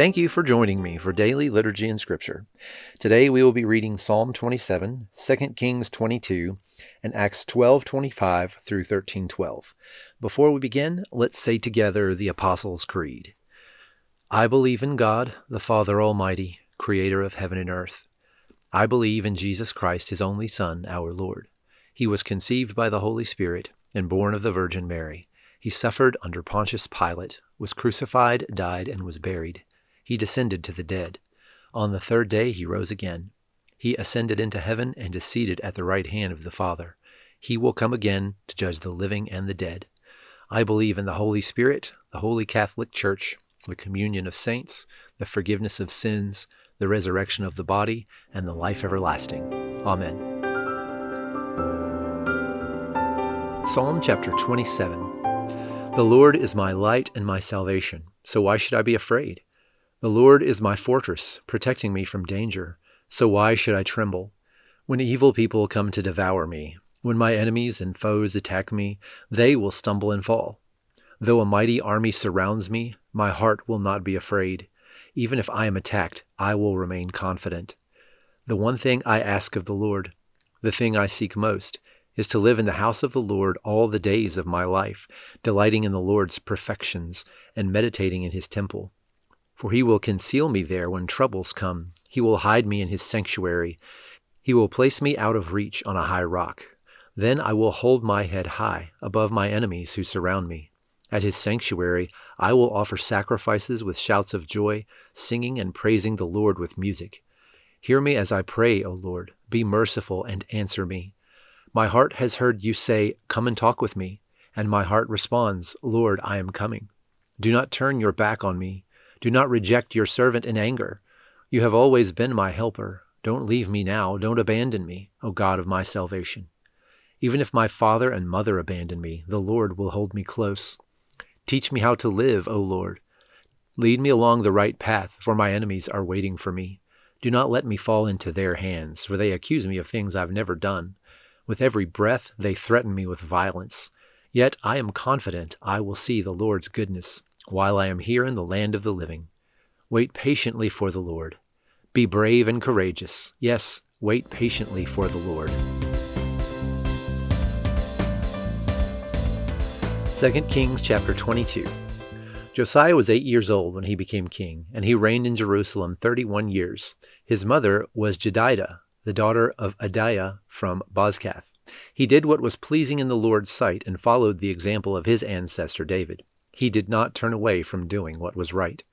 Thank you for joining me for daily liturgy and scripture. Today we will be reading Psalm 27, 2 Kings 22, and Acts 12:25 through 13:12. Before we begin, let's say together the Apostles' Creed. I believe in God, the Father Almighty, creator of heaven and earth. I believe in Jesus Christ, his only Son, our Lord. He was conceived by the Holy Spirit and born of the Virgin Mary. He suffered under Pontius Pilate, was crucified, died, and was buried. He descended to the dead. On the third day he rose again. He ascended into heaven and is seated at the right hand of the Father. He will come again to judge the living and the dead. I believe in the Holy Spirit, the Holy Catholic Church, the communion of saints, the forgiveness of sins, the resurrection of the body, and the life everlasting. Amen. Psalm chapter 27 The Lord is my light and my salvation, so why should I be afraid? The Lord is my fortress, protecting me from danger, so why should I tremble? When evil people come to devour me, when my enemies and foes attack me, they will stumble and fall. Though a mighty army surrounds me, my heart will not be afraid. Even if I am attacked, I will remain confident. The one thing I ask of the Lord, the thing I seek most, is to live in the house of the Lord all the days of my life, delighting in the Lord's perfections and meditating in his temple. For he will conceal me there when troubles come. He will hide me in his sanctuary. He will place me out of reach on a high rock. Then I will hold my head high above my enemies who surround me. At his sanctuary I will offer sacrifices with shouts of joy, singing and praising the Lord with music. Hear me as I pray, O Lord. Be merciful and answer me. My heart has heard you say, Come and talk with me. And my heart responds, Lord, I am coming. Do not turn your back on me. Do not reject your servant in anger. You have always been my helper. Don't leave me now. Don't abandon me, O God of my salvation. Even if my father and mother abandon me, the Lord will hold me close. Teach me how to live, O Lord. Lead me along the right path, for my enemies are waiting for me. Do not let me fall into their hands, for they accuse me of things I've never done. With every breath, they threaten me with violence. Yet I am confident I will see the Lord's goodness while I am here in the land of the living. Wait patiently for the Lord. Be brave and courageous. Yes, wait patiently for the Lord. 2 Kings chapter 22. Josiah was eight years old when he became king, and he reigned in Jerusalem 31 years. His mother was Jedidah, the daughter of Adaiah from Bozkath. He did what was pleasing in the Lord's sight and followed the example of his ancestor David. He did not turn away from doing what was right.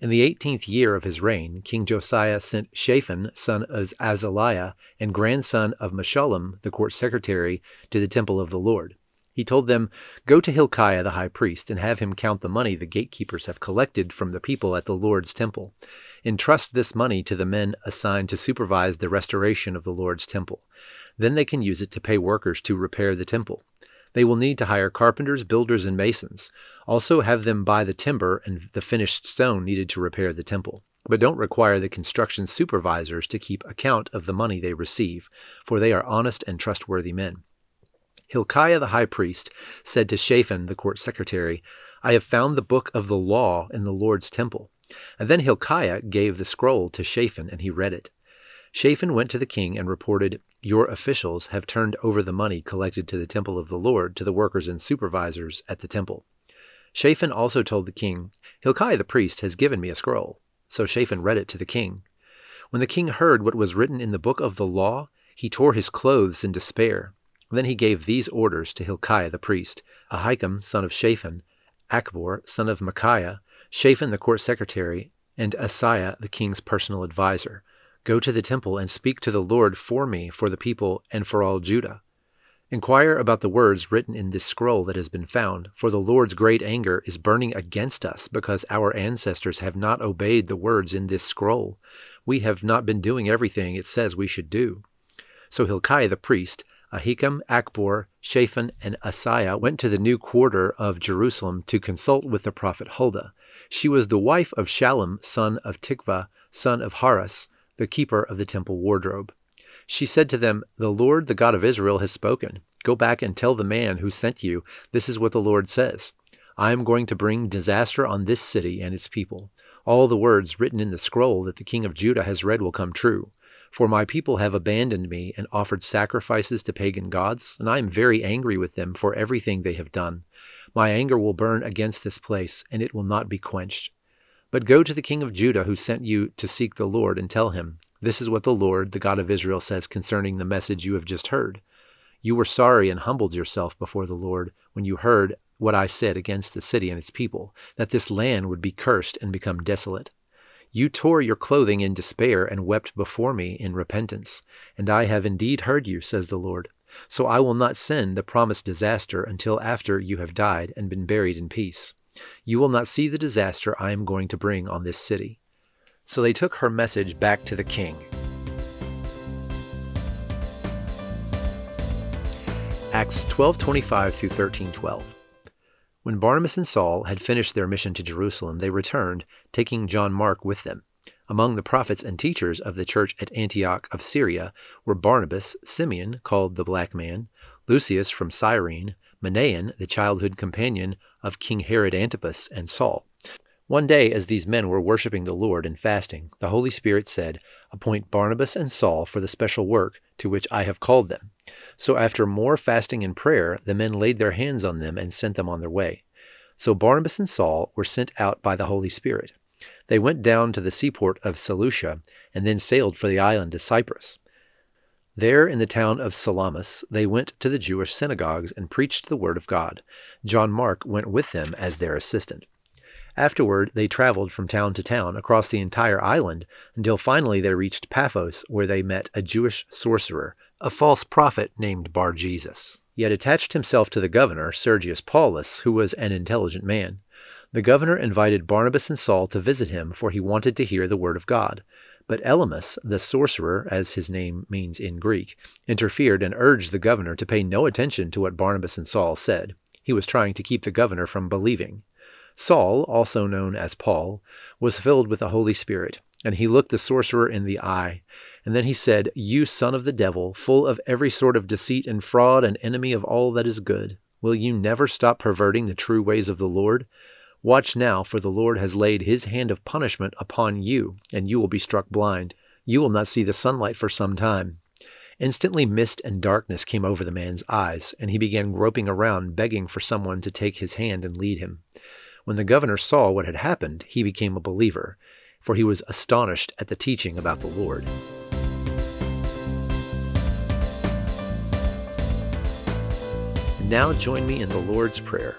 In the eighteenth year of his reign, King Josiah sent Shaphan, son of Azaliah, and grandson of Meshullam, the court secretary, to the temple of the Lord. He told them, Go to Hilkiah the high priest, and have him count the money the gatekeepers have collected from the people at the Lord's temple. Entrust this money to the men assigned to supervise the restoration of the Lord's temple. Then they can use it to pay workers to repair the temple. They will need to hire carpenters, builders, and masons. Also, have them buy the timber and the finished stone needed to repair the temple. But don't require the construction supervisors to keep account of the money they receive, for they are honest and trustworthy men. Hilkiah the high priest said to Shaphan the court secretary, I have found the book of the law in the Lord's temple. And then Hilkiah gave the scroll to Shaphan, and he read it. Shaphan went to the king and reported, Your officials have turned over the money collected to the temple of the Lord to the workers and supervisors at the temple. Shaphan also told the king, Hilkiah the priest has given me a scroll. So Shaphan read it to the king. When the king heard what was written in the book of the law, he tore his clothes in despair. Then he gave these orders to Hilkiah the priest, Ahikam son of Shaphan, Achbor son of Micaiah, Shaphan the court secretary, and Asaiah the king's personal adviser. Go to the temple and speak to the Lord for me, for the people, and for all Judah. Inquire about the words written in this scroll that has been found, for the Lord's great anger is burning against us because our ancestors have not obeyed the words in this scroll. We have not been doing everything it says we should do. So Hilkiah the priest, Ahikam, Achbor, Shaphan, and Asaiah went to the new quarter of Jerusalem to consult with the prophet Huldah. She was the wife of Shallum, son of Tikvah, son of Harhas, the keeper of the temple wardrobe. She said to them, The Lord, the God of Israel, has spoken. Go back and tell the man who sent you, This is what the Lord says I am going to bring disaster on this city and its people. All the words written in the scroll that the king of Judah has read will come true. For my people have abandoned me and offered sacrifices to pagan gods, and I am very angry with them for everything they have done. My anger will burn against this place, and it will not be quenched. But go to the king of Judah who sent you to seek the Lord, and tell him, This is what the Lord, the God of Israel, says concerning the message you have just heard. You were sorry and humbled yourself before the Lord when you heard what I said against the city and its people, that this land would be cursed and become desolate. You tore your clothing in despair and wept before me in repentance. And I have indeed heard you, says the Lord. So I will not send the promised disaster until after you have died and been buried in peace. You will not see the disaster I am going to bring on this city. So they took her message back to the king. Acts 12:25 through 13:12. When Barnabas and Saul had finished their mission to Jerusalem, they returned, taking John Mark with them. Among the prophets and teachers of the church at Antioch of Syria were Barnabas, Simeon, called the Black Man, Lucius from Cyrene, Manaen, the childhood companion of King Herod Antipas, and Saul. One day, as these men were worshiping the Lord and fasting, the Holy Spirit said, Appoint Barnabas and Saul for the special work to which I have called them. So after more fasting and prayer, the men laid their hands on them and sent them on their way. So Barnabas and Saul were sent out by the Holy Spirit. They went down to the seaport of Seleucia and then sailed for the island of Cyprus. There in the town of Salamis, they went to the Jewish synagogues and preached the word of God. John Mark went with them as their assistant. Afterward, they traveled from town to town across the entire island until finally they reached Paphos, where they met a Jewish sorcerer a false prophet named Bar Jesus. He had attached himself to the governor, Sergius Paulus, who was an intelligent man. The governor invited Barnabas and Saul to visit him, for he wanted to hear the word of God. But Elymas, the sorcerer, as his name means in Greek, interfered and urged the governor to pay no attention to what Barnabas and Saul said. He was trying to keep the governor from believing. Saul, also known as Paul, was filled with the Holy Spirit, and he looked the sorcerer in the eye. And then he said, You son of the devil, full of every sort of deceit and fraud, and enemy of all that is good, will you never stop perverting the true ways of the Lord? Watch now, for the Lord has laid his hand of punishment upon you, and you will be struck blind. You will not see the sunlight for some time. Instantly, mist and darkness came over the man's eyes, and he began groping around, begging for someone to take his hand and lead him. When the governor saw what had happened, he became a believer, for he was astonished at the teaching about the Lord. Now join me in the Lord's Prayer.